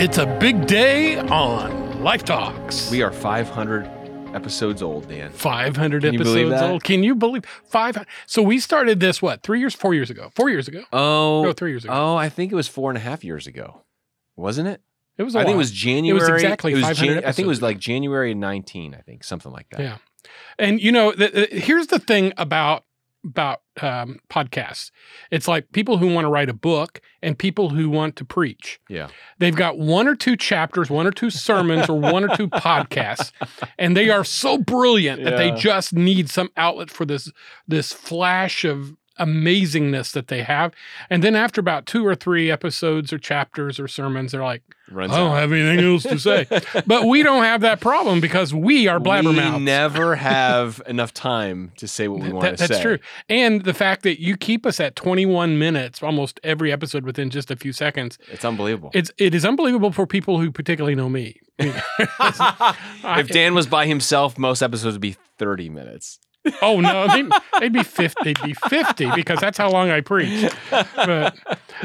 It's a big day on Life Talks. We are 500 episodes old, Dan. 500 Can you believe episodes that? old. Can you believe 500? So we started this, what, three years, four years ago? Four years ago. Oh, No, three years ago. Oh, I think it was four and a half years ago, wasn't it? It was I think it was January. exactly it was 500 I think it was like January 19. I think something like that. Yeah. And you know, here's the thing about about um, podcasts. It's like people who want to write a book and people who want to preach. Yeah. They've got one or two chapters, one or two sermons, or one or two podcasts, and they are so brilliant that they just need some outlet for this this flash of amazingness that they have. And then after about two or three episodes or chapters or sermons, they're like, Runs I don't out. have anything else to say. but we don't have that problem because we are blabbermouths. We never have enough time to say what we want That- to say. that's true. And the fact that you keep us at 21 minutes almost every episode within just a few seconds, It's unbelievable. it's it is unbelievable for people who particularly know me. if Dan was by himself, most episodes would be 30 minutes. Oh no, they'd, they'd be 50, they'd be 50 because that's how long I preach. But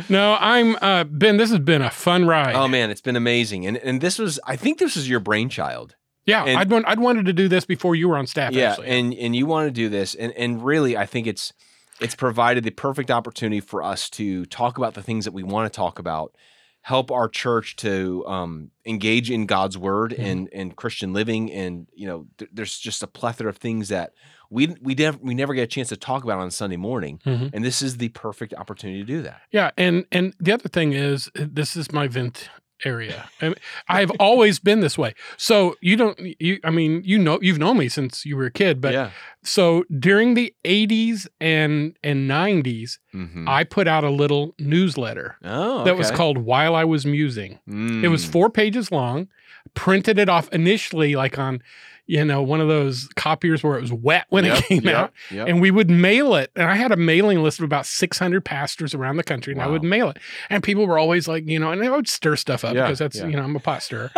no, I'm uh Ben, this has been a fun ride. Oh man, it's been amazing. And and this was I think this was your brainchild. yeah, and- I'd want, I'd wanted to do this before you were on staff yeah, actually. and and you want to do this, and and really, I think it's it's provided the perfect opportunity for us to talk about the things that we want to talk about, help our church to um, engage in God's word Mhm. and and Christian living, and you know, th- there's just a plethora of things that we we never we never get a chance to talk about on Sunday morning, Mhm. and this is the perfect opportunity to do that. Yeah, and and the other thing is this is my vent area. And I've always been this way. So you don't you I mean, you know you've known me since you were a kid, but yeah, so during the 80s and and 90s, Mhm. I put out a little newsletter oh, that was called While I Was Musing. It was Mm. 4 pages long, printed it off initially like on you know, one of those copiers where it was wet when Yep, it came yep, out yep. and we would mail it. And I had a mailing list of about 600 pastors around the country, and I would mail it. And people were always like, you know, and I would stir stuff up Yeah, because that's, yeah. you know, I'm a pot stirrer.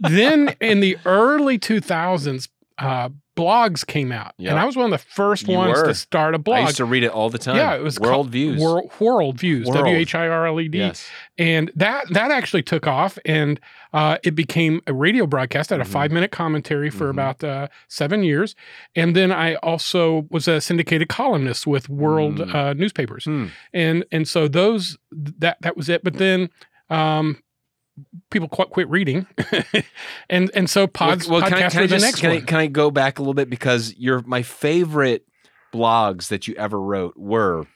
then in the early 2000s, uh, blogs came out, Yep. and I was one of the first You ones were. to start a blog. I used to read it all the time. yeah, it was Whirled Views. World, Whirled Views. W H I R L E D, Yes. and that that actually took off, and uh, it became a radio broadcast. I had a Mhm. five minute commentary for Mhm. about uh, seven years, and then I also was a syndicated columnist with World Mm. uh, newspapers, Hmm. and and so those that that was it. But then. Um, People quit, quit reading, and and so pods well, well, can I, can I the next can I, can I go back a little bit? Because you're my favorite blogs that you ever wrote were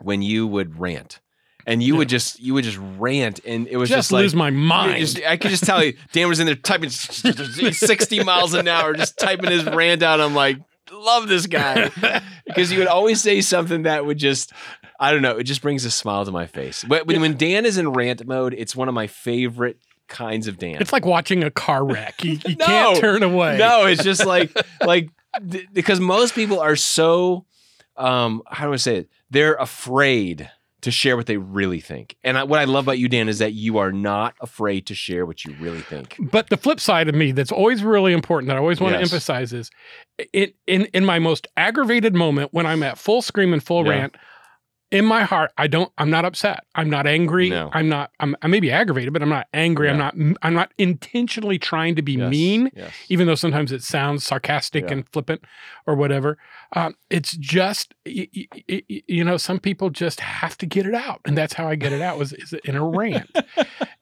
when you would rant. And you would just you would just rant and it was just, just, like lose my mind. just- I could just tell you Dan was in there typing 60 miles an hour just typing his rant out. I'm like love this guy because you would always say something that would just I don't know it just brings a smile to my face but when, when Dan is in rant mode it's one of my favorite kinds of Dan It's like watching a car wreck. You, you No. can't turn away. No, it's just like like because most people are so um how do I say it? They're afraid to share what they really think. And I, what I love about you, Dan, is that you are not afraid to share what you really think. But the flip side of me that's always really important that I always want to emphasize is it in in my most aggravated moment when I'm at full scream and full Yeah. rant, in my heart, I don't I'm not upset. I'm not angry. No. I'm not I'm I may be aggravated, but I'm not angry. I'm not I'm not intentionally trying to be Yes, mean, Yes. even though sometimes it sounds sarcastic Yeah. and flippant or whatever. Um, it's just y- y- y- y- you know some people just have to get it out, and that's how I get it out was is in a rant,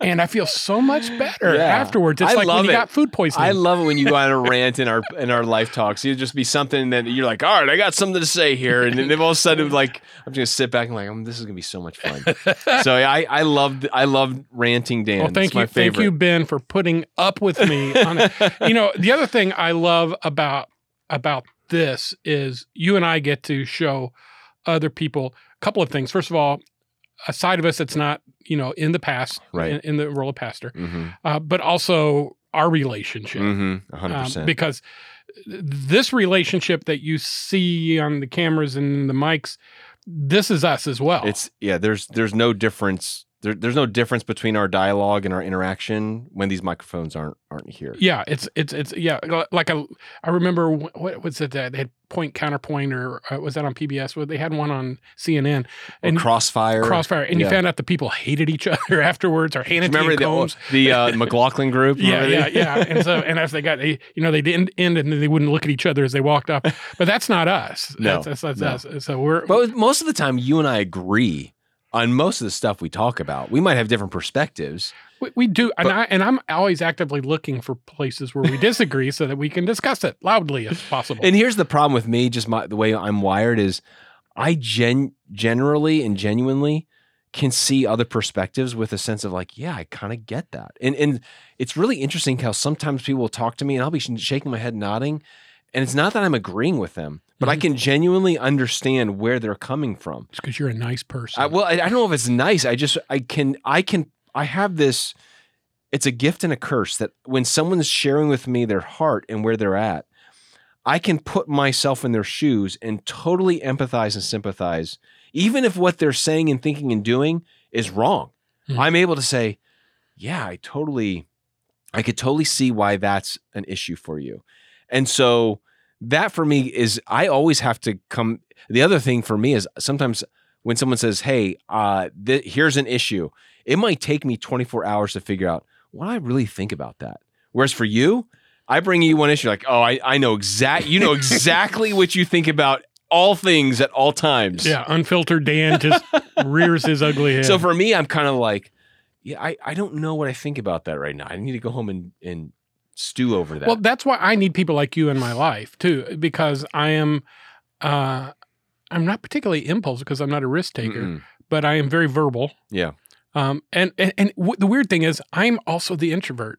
and I feel so much better Yeah. afterwards. It's I like when love you it. got food poisoning. I love it when you go on a rant in our in our life talks. It'd just be something that you're like, all right, I got something to say here, and then all of a sudden, like, I'm just gonna sit back and like, um, this is gonna be so much fun. so I I loved I loved ranting Dan. Well, thank you, thank you, Ben, for putting up with me. On it. you know, the other thing I love about about this is you and I get to show other people a couple of things. First of all, a side of us that's not you know in the past, Right. in, in the role of pastor, Mm-hmm. uh, but also our relationship. Mm-hmm. hundred Um, percent. because this relationship that you see on the cameras and the mics, this is us as well. It's yeah. There's there's no difference there, there's no difference between our dialogue and our interaction when these microphones aren't aren't here. Yeah, it's it's it's yeah. Like a, I remember what was it that they had point counterpoint or uh, was that on PBS? Well, they had one on CNN Or and crossfire. Crossfire, and you found out the people hated each other afterwards or handed Remember to the combs. the uh, McLaughlin group? Yeah, yeah, yeah. And so, and as they got, they, you know, they didn't end, and they wouldn't look at each other as they walked up. But that's not us. No, that's, that's, no. that's us. So we're But most of the time, you and I agree on most of the stuff we talk about. We might have different perspectives. we, we do, and I and I'm always actively looking for places where we disagree so that we can discuss it loudly as possible. And here's the problem with me, just my the way I'm wired is I gen generally and genuinely can see other perspectives with a sense of like, yeah, I kind of get that. And and it's really interesting how sometimes people will talk to me and I'll be shaking my head nodding and it's not that I'm agreeing with them, but I Mhm. can genuinely understand where they're coming from. It's because you're a nice person. I, well, I, I don't know if it's nice. I just I can I can I have this. It's a gift and a curse that when someone's sharing with me their heart and where they're at, I can put myself in their shoes and totally empathize and sympathize, even if what they're saying and thinking and doing is wrong. Mhm. I'm able to say, yeah, I totally, I could totally see why that's an issue for you. And so that for me is I always have to come. The other thing for me is sometimes when someone says, "Hey, uh, th- here's an issue," it might take me 24 hours to figure out what I really think about that. Whereas for you, I bring you one issue, like, "Oh, I, I know exact. You know exactly what you think about all things at all times." yeah, unfiltered Dan just rears his ugly head. So for me, I'm kind of like, yeah, I, I don't know what I think about that right now. I need to go home and, and stew over that. Well, that's why I need people like you in my life too, because I am, uh, I'm not particularly impulsive because I'm not a risk taker, Mm-mm. but I am very verbal. Yeah. Um, and and, and w- the weird thing is, I'm also the introvert.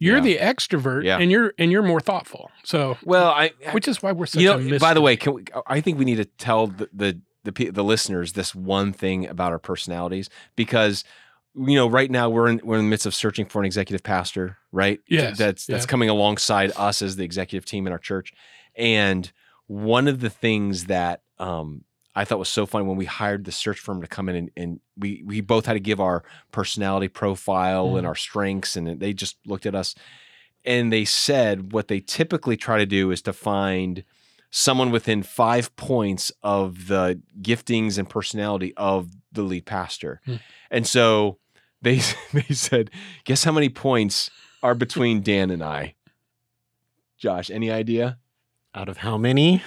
You're Yeah. the extrovert, Yeah. and you're and you're more thoughtful. So, Well, I, which is why we're such you a know, by the way, can we, I think we need to tell the, the the the listeners this one thing about our personalities because you know right now we're in we're in the midst of searching for an executive pastor, right? Yes, that's that's yeah. coming alongside us as the executive team in our church, and one of the things that um, I thought was so fun when we hired the search firm to come in and, and we we both had to give our personality profile and Mhm. our strengths, and they just looked at us and they said what they typically try to do is to find someone within five points of the giftings and personality of the lead pastor. Hmm. And so they they said, guess how many points are between Dan and I? Josh, any idea? Out of how many?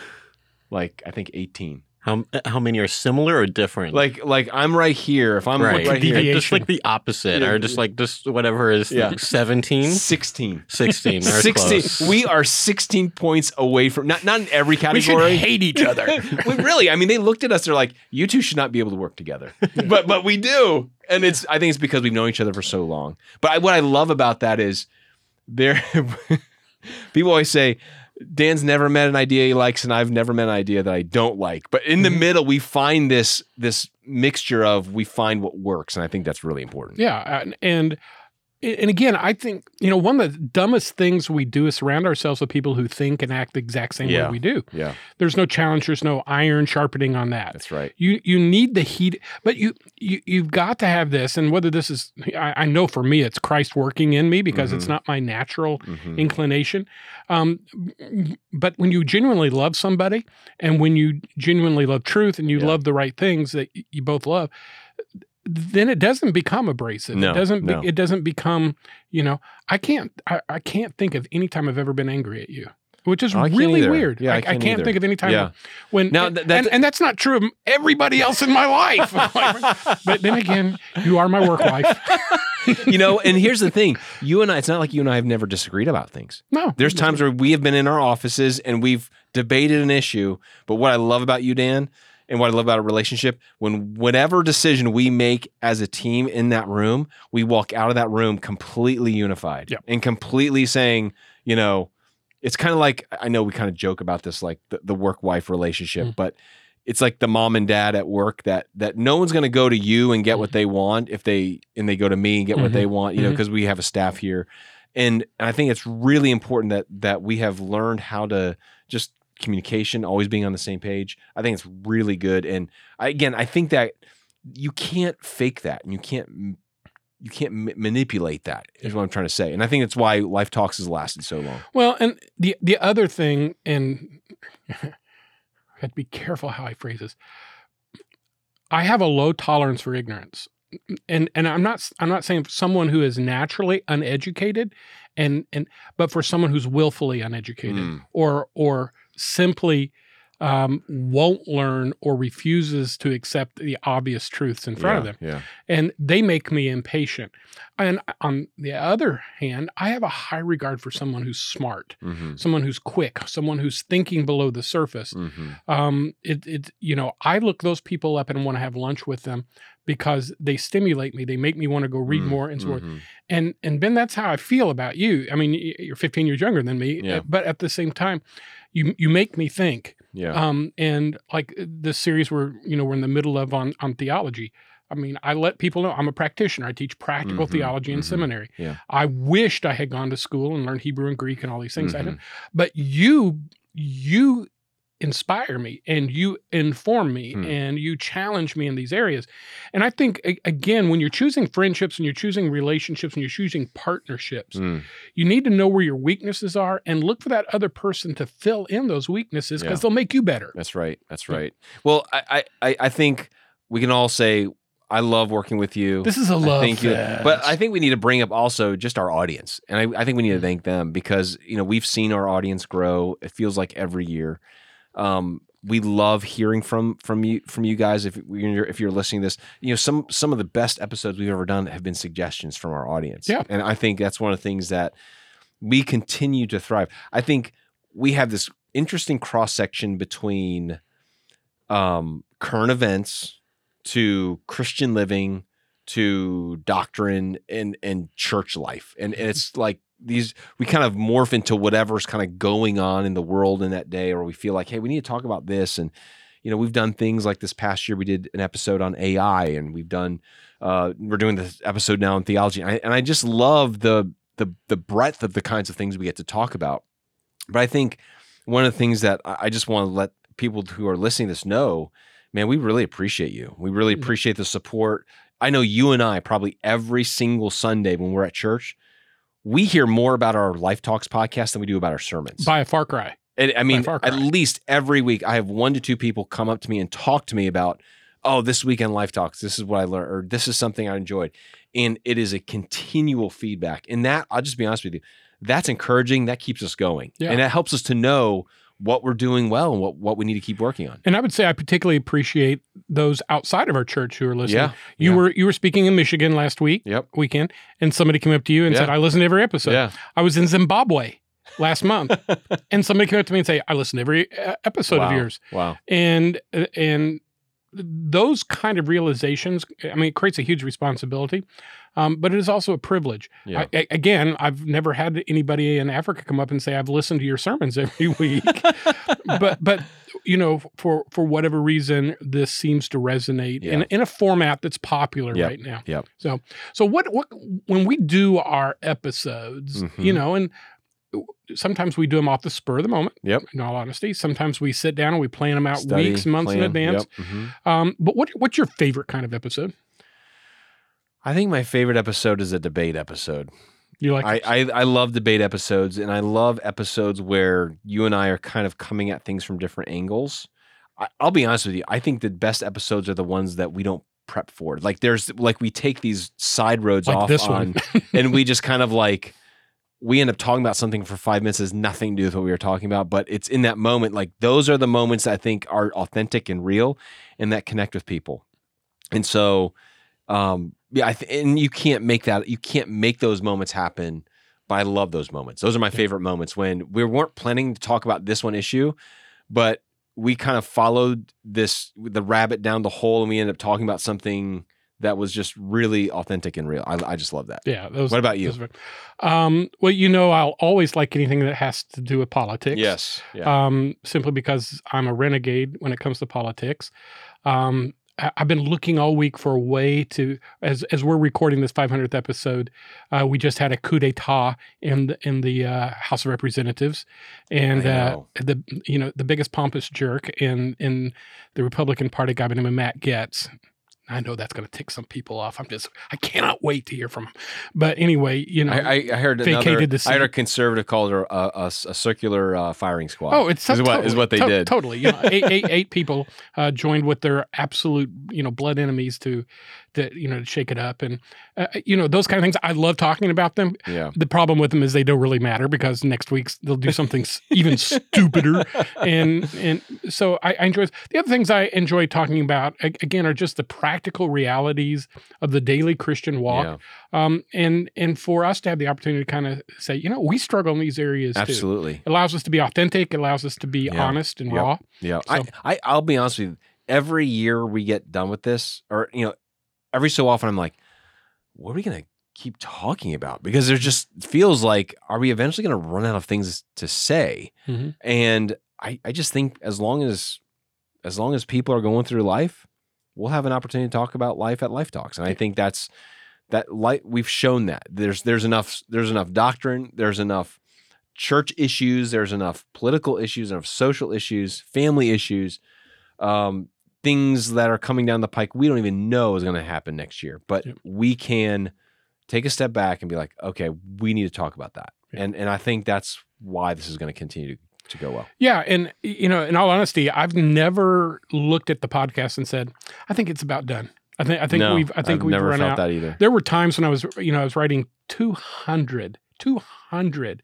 Like I think 18. How how many are similar or different? Like like I'm right here. If I'm right, right, here, Deviation. just like the opposite, or just like just whatever is Yeah. 17, 16. 16. 16 close. we are 16 points away from not not in every category. we should hate each other. we really i mean they looked at us they're like you two should not be able to work together but but we do and it's i think it's because we've known each other for so long but I, what i love about that is there people always say dan's never met an idea he likes and i've never met an idea that i don't like but in the Mhm. middle we find this this mixture of we find what works and i think that's really important Yeah, and, and and again, I think you know one of the dumbest things we do is surround ourselves with people who think and act the exact same Yeah. way we do. yeah There's no challenge, there's no iron sharpening on that. that's right You you need the heat, but you you you've got to have this. And whether this is, I, I know for me, it's Christ working in me because it's Mhm. not my natural Mhm. inclination. Um, but when you genuinely love somebody, and when you genuinely love truth, and you Yeah. love the right things that you both love, then it doesn't become abrasive. No, it doesn't. Be, no. it doesn't become. You know, I can't. I, I can't think of any time I've ever been angry at you. Which is oh, can't really either. weird. Yeah, I I, I can't can't think of any time Yeah. when Now, and, th- that's- and, and that's not true of everybody else in my life. but then again, you are my work wife. you know and here's the thing you and i it's not like you and i have never disagreed about things No, There's times where we have been in our offices and we've debated an issue. But what I love about you, Dan, and what I love about a relationship, when whatever decision we make as a team in that room, we walk out of that room completely unified and completely saying, you know, it's kind of like I know we kind of joke about this, like the, the work wife relationship, Mm. but it's like the mom and dad at work that that no one's going to go to you and get what they want if they and they go to me and get what Mhm. they want, you know, because we have a staff here And, and I think it's really important that that we have learned how to just communication, always being on the same page. I think it's really good, and I, again, I think that you can't fake that and you can't you can't ma- manipulate that is what i'm trying to say and i think that's why life talks has lasted so long Well, and the the other thing, and I have to be careful how I phrase this. I have a low tolerance for ignorance, and and I'm not I'm not saying someone who is naturally uneducated, and and but for someone who's willfully uneducated Mm. or or simply um, won't learn or refuses to accept the obvious truths in front of them yeah and they make me impatient. And on the other hand, I have a high regard for someone who's smart, mm-hmm. someone who's quick, someone who's thinking below the surface. Mm-hmm. Um, it, it, you know, I look those people up and want to have lunch with them because they stimulate me. They make me want to go read more and so forth. Mhm. And and Ben, that's how I feel about you. I mean, you're 15 years younger than me, Yeah. but at the same time, you you make me think. yeah Um, and like the series we're you know we're in the middle of on on theology. I mean, I let people know I'm a practitioner. I teach practical Mhm, theology in mhm, seminary. yeah. I wished I had gone to school and learned Hebrew and Greek and all these things. I Mhm. didn't. But you, you inspire me and you inform me Hmm. and you challenge me in these areas. And I think again, when you're choosing friendships and you're choosing relationships and you're choosing partnerships, Mm. you need to know where your weaknesses are and look for that other person to fill in those weaknesses because Yeah. they'll make you better. That's right. That's right. Well, I, I, I- I think we can all say I love working with you. This is a love Thank you. But I think we need to bring up also just our audience. And I, I think we need to thank them because, you know, we've seen our audience grow. It feels like every year. Um, we love hearing from from you from you guys if you're if you're listening to this. You know, some some of the best episodes we've ever done have been suggestions from our audience. Yeah. And I think that's one of the things that we continue to thrive. I think we have this interesting cross section between um, current events to Christian living to doctrine and and church life, and, and it's like these we kind of morph into whatever's kind of going on in the world in that day, or we feel like, hey, we need to talk about this, and you know, we've done things like this past year. We did an episode on AI, and we've done uh, we're doing this episode now on theology, and I, and I just love the the the breadth of the kinds of things we get to talk about. But I think one of the things that I just want to let people who are listening to this know, man, we really appreciate you. We really Mhm. appreciate the support. I know you and I probably every single Sunday when we're at church, we hear more about our Life Talks podcast than we do about our sermons. by a far cry. And I mean, at least every week, I have one to two people come up to me and talk to me about, oh, this weekend Life Talks, this is what I learned, or this is something I enjoyed. And it is a continual feedback. And that, I'll just be honest with you, that's encouraging. That keeps us going. Yeah. And that helps us to know what we're doing well and what, what we need to keep working on. And I would say I particularly appreciate those outside of our church who are listening. Yeah. You yeah. were you were speaking in Michigan last week Yep. weekend, and somebody came up to you and Yeah. said, "I listened to every episode." yeah. I was in Zimbabwe last month, and somebody came up to me and say, "I listened to every uh, episode of yours," Wow. and uh, and those kind of realizations. I mean, it creates a huge responsibility, um, but it is also a privilege. Yeah. I, a- again, I've never had anybody in Africa come up and say, "I've listened to your sermons every week," but but you know, for for whatever reason, this seems to resonate in Yeah. in a format that's popular Yep. right now. Yep. So so what what when we do our episodes, Mhm. you know, and sometimes we do them off the spur of the moment. Yep. In all honesty, sometimes we sit down and we plan them out Study, weeks, months in advance. Yep. Mhm. Um, but what what's your favorite kind of episode? I think my favorite episode is a debate episode. You like? I, I I love debate episodes, and I love episodes where you and I are kind of coming at things from different angles. I, I'll be honest with you. I think the best episodes are the ones that we don't prep for. Like there's like we take these side roads like off this on, one. and we just kind of like we end up talking about something for five minutes has nothing to do with what we were talking about. But it's in that moment, like those are the moments that I think are authentic and real, and that connect with people. And so, um, yeah, I th- and you can't make that. You can't make those moments happen. But I love those moments. Those are my favorite moments when we weren't planning to talk about this one issue, but we kind of followed this the rabbit down the hole, and we ended up talking about something that was just really authentic and real. I, I just love that. yeah. Those, What about you? um, well, you know, I'll always like anything that has to do with politics. Yes. Yeah. um, simply because I'm a renegade when it comes to politics. Um, I- I've been looking all week for a way to, as as we're recording this 500th episode, uh, we just had a coup d'état in the in the uh, House of Representatives, and uh, the you know the biggest pompous jerk in in the Republican Party, guy by the name of Matt Gaetz, I know that's going to tick some people off. I'm just, I cannot wait to hear from him. But anyway, you know, I, I, heard another. the I heard a conservative called it a, a, a circular uh, firing squad. Oh, it's is what totally, is what they to- did. Totally, you know, eight, eight, eight people uh, joined with their absolute, you know, blood enemies to, to you know, to shake it up, and uh, you know those kind of things. I love talking about them. Yeah, The problem with them is they don't really matter because next week they'll do something even stupider, and and so I, I enjoy the other things I enjoy talking about again are just the practical realities of the daily Christian walk, yeah, um, and and for us to have the opportunity to kind of say, you know, we struggle in these areas too. absolutely. It allows us to be authentic. It allows us to be Yeah. honest and Yep. raw. Yeah, So- I, I I'll be honest with you. Every year we get done with this, or you know, every so often I'm like, what are we gonna keep talking about? Because there just feels like, are we eventually gonna run out of things to say? Mhm. And I I just think as long as as long as people are going through life, we'll have an opportunity to talk about life at Life Talks, and I think that's that light we've shown that. There's there's enough there's enough doctrine there's enough church issues there's enough political issues enough social issues family issues um, things that are coming down the pike we don't even know is going to happen next year. But Yep. we can take a step back and be like okay we need to talk about that. And and i think that's why this is going to continue to, to go well Yeah, and you know, in all honesty, I've never looked at the podcast and said, "I think it's about done." I think I think no, we've I think I've we've never run felt out. that either There were times when I was you know I was writing 200, 200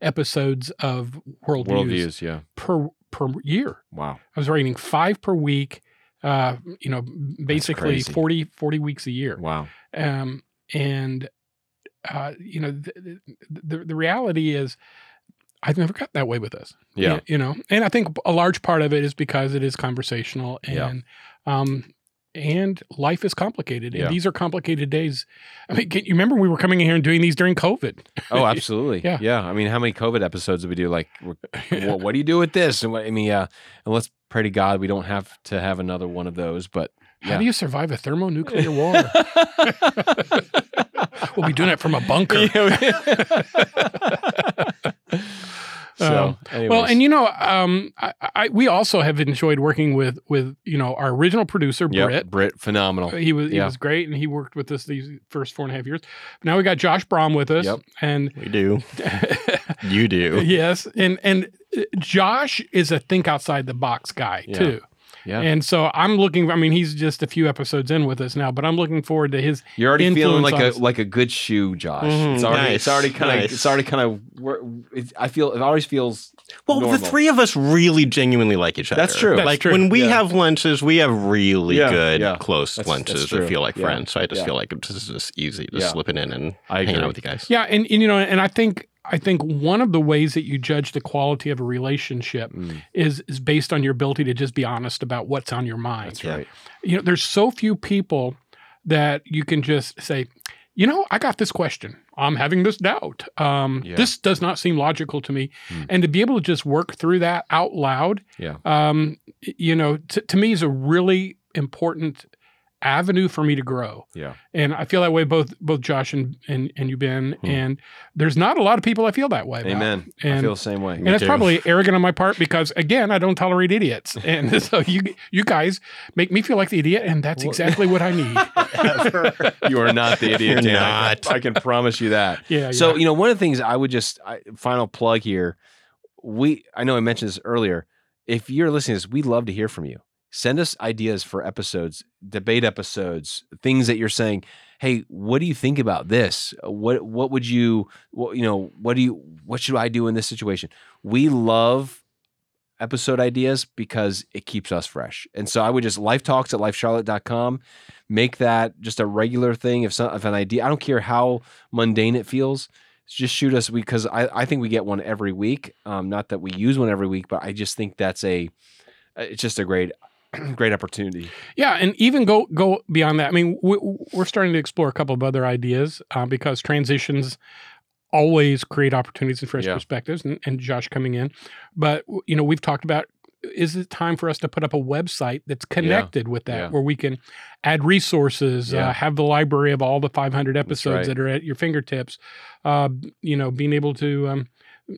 episodes of Whirled Views worldviews yeah per per year. wow I was writing five per week. Uh, you know, basically crazy. 40, 40 weeks a year. wow um, and uh, you know the, the the reality is I've never got that way with this. yeah you know, and I think a large part of it is because it is conversational Yeah. and um and life is complicated and Yeah. these are complicated days. I mean, can you remember we were coming in here and doing these during COVID? Oh, absolutely. Yeah. yeah. I mean, how many COVID episodes did we do? Like, well, what do you do with this? And what, I mean, yeah. And let's pray to God we don't have to have another one of those. But How yeah. do you survive a thermonuclear war? we'll be doing it from a bunker. So, Um. Well, and you know, um, I, I, we also have enjoyed working with with you know our original producer yep, Britt. Brit, phenomenal. He was he was great, and he worked with us these first four and a half years. Now we got Josh Brom with us, Yep. and We do. You do. yes, and and uh, Josh is a think outside the box guy Yeah. too. Yeah. And so I'm looking. I mean, he's just a few episodes in with us now, but I'm looking forward to his. You're already feeling like a us. like a good shoe, Josh. Mhm, it's already nice, it's already kind of nice. it's already kind of. It's, I feel it always feels. Well, normal. the three of us really genuinely like each other. That's true. That's like true. when we Yeah. have lunches, we have really Yeah, good, yeah. close That's- lunches that's that feel like Yeah, friends. So I just yeah. feel like it's just, just easy just Yeah. slipping in and I hanging agree. out with you guys. Yeah, and, and you know, and I think I think one of the ways that you judge the quality of a relationship Mm, is is based on your ability to just be honest about what's on your mind. that's right. you know, there's so few people that you can just say, you know, I got this question. I'm having this doubt. Um, Yeah. This does not seem logical to me. Hmm. And to be able to just work through that out loud, Yeah. um, you know, t- to me is a really important avenue for me to grow. Yeah. And I feel that way both both Josh and and, and you Ben. Hmm. And there's not a lot of people I feel that way. about. Amen. I feel the same way. And it's too. probably arrogant on my part because again, I don't tolerate idiots. And so you you guys make me feel like the idiot, and that's Well- exactly what I need. you are not the idiot, You're I not. can, I can promise you that. yeah. So yeah. you know, one of the things I would just I, final plug here. We I know I mentioned this earlier. If you're listening to this, we'd love to hear from you. Send us ideas for episodes, debate episodes, things that you're saying. Hey, what do you think about this? What what would you what you know? What do you what should I do in this situation? We love episode ideas because it keeps us fresh. And so I would just life talks at lifecharlotte.com. Make that just a regular thing. If some if an idea, I don't care how mundane it feels, just shoot us because I, I think we get one every week. Um, not that we use one every week, but I just think that's a it's just a great great opportunity. yeah, and even go go beyond that. I mean, we, we're starting to explore a couple of other ideas uh, because transitions always create opportunities and fresh Yeah. perspectives. And, and Josh coming in, but you know, we've talked about. Is it time for us to put up a website that's connected with that, Yeah. where we can add resources, Yeah. uh, have the library of all the 500 episodes right. that are at your fingertips, uh, you know, being able to, um,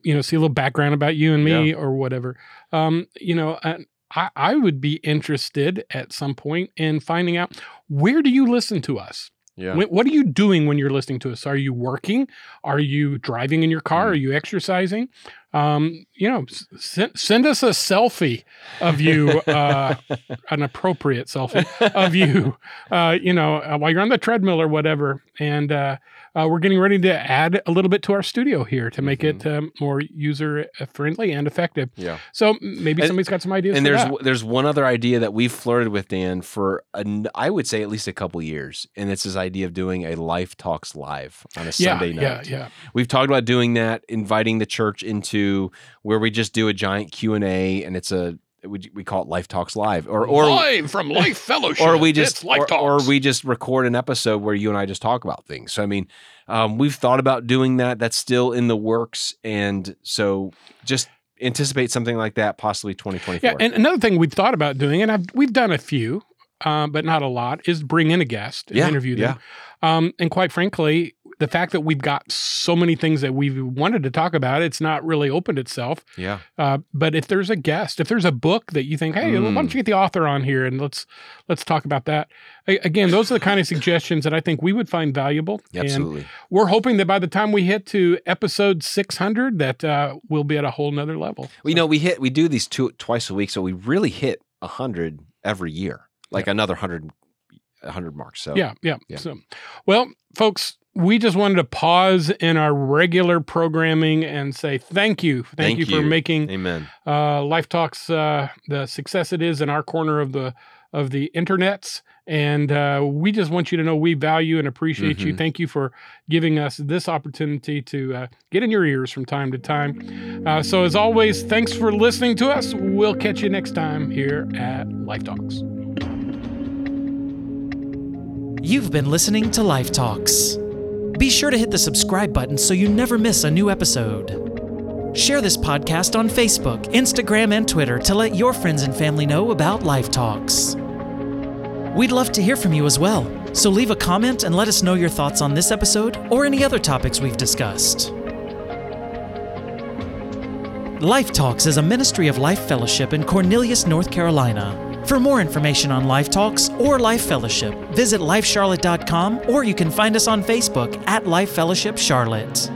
you know, see a little background about you and me or whatever. Um, you know, and I, I would be interested at some point in finding out where do you listen to us? Yeah. Wh- What are you doing when you're listening to us? Are you working? Are you driving in your car? Are mm-hmm. you exercising? Um, you know, send, send us a selfie of you, uh, an appropriate selfie of you, uh, you know, uh, while you're on the treadmill or whatever. And uh, uh, we're getting ready to add a little bit to our studio here to make it um, more user friendly and effective. Yeah. So maybe And- somebody's got some ideas. and for there's that. there's one other idea that we've flirted with Dan for an, I would say at least a couple years, and it's this idea of doing a Life Talks live on a yeah, Sunday yeah, night. yeah. We've talked about doing that, inviting the church into where we just do a giant Q and A, and it's a we, we call it Life Talks Live, or or live from Life Fellowship. or we just or, or we just record an episode where you and I just talk about things. So I mean, um, we've thought about doing that. That's still in the works, and so just anticipate something like that possibly 2024. Yeah, and another thing we've thought about doing, and I've, we've done a few, um, but not a lot, is bring in a guest and Yeah, interview them. Um, and quite frankly, the fact that we've got so many things that we've wanted to talk about, it's not really opened itself. yeah, Uh, but if there's a guest, if there's a book that you think, hey, why Mm. don't you get the author on here and let's let's talk about that. Again, those are the kind of suggestions that I think we would find valuable. And absolutely. we're hoping that by the time we hit to episode 600, that uh, we'll be at a whole nother level. Well, you know, we hit we do these two twice a week, so we really hit hundred every year, like another hundred, hundred marks. So Yeah, yeah. Yeah. So, well, folks, we just wanted to pause in our regular programming and say thank you, thank, Thank you, for making Amen. uh, Life Talks uh, the success it is in our corner of the of the internets. And uh, we just want you to know we value and appreciate you. Mhm. Thank you for giving us this opportunity to uh, get in your ears from time to time. Uh, so, as always, thanks for listening to us. We'll catch you next time here at Life Talks. You've been listening to Life Talks. Be sure to hit the subscribe button so you never miss a new episode. Share this podcast on Facebook, Instagram, and Twitter to let your friends and family know about Life Talks. We'd love to hear from you as well, so leave a comment and let us know your thoughts on this episode or any other topics we've discussed. Life Talks is a ministry of Life Fellowship in Cornelius, North Carolina. For more information on Life Talks or Life Fellowship, visit lifecharlotte.com or you can find us on Facebook at Life Fellowship Charlotte.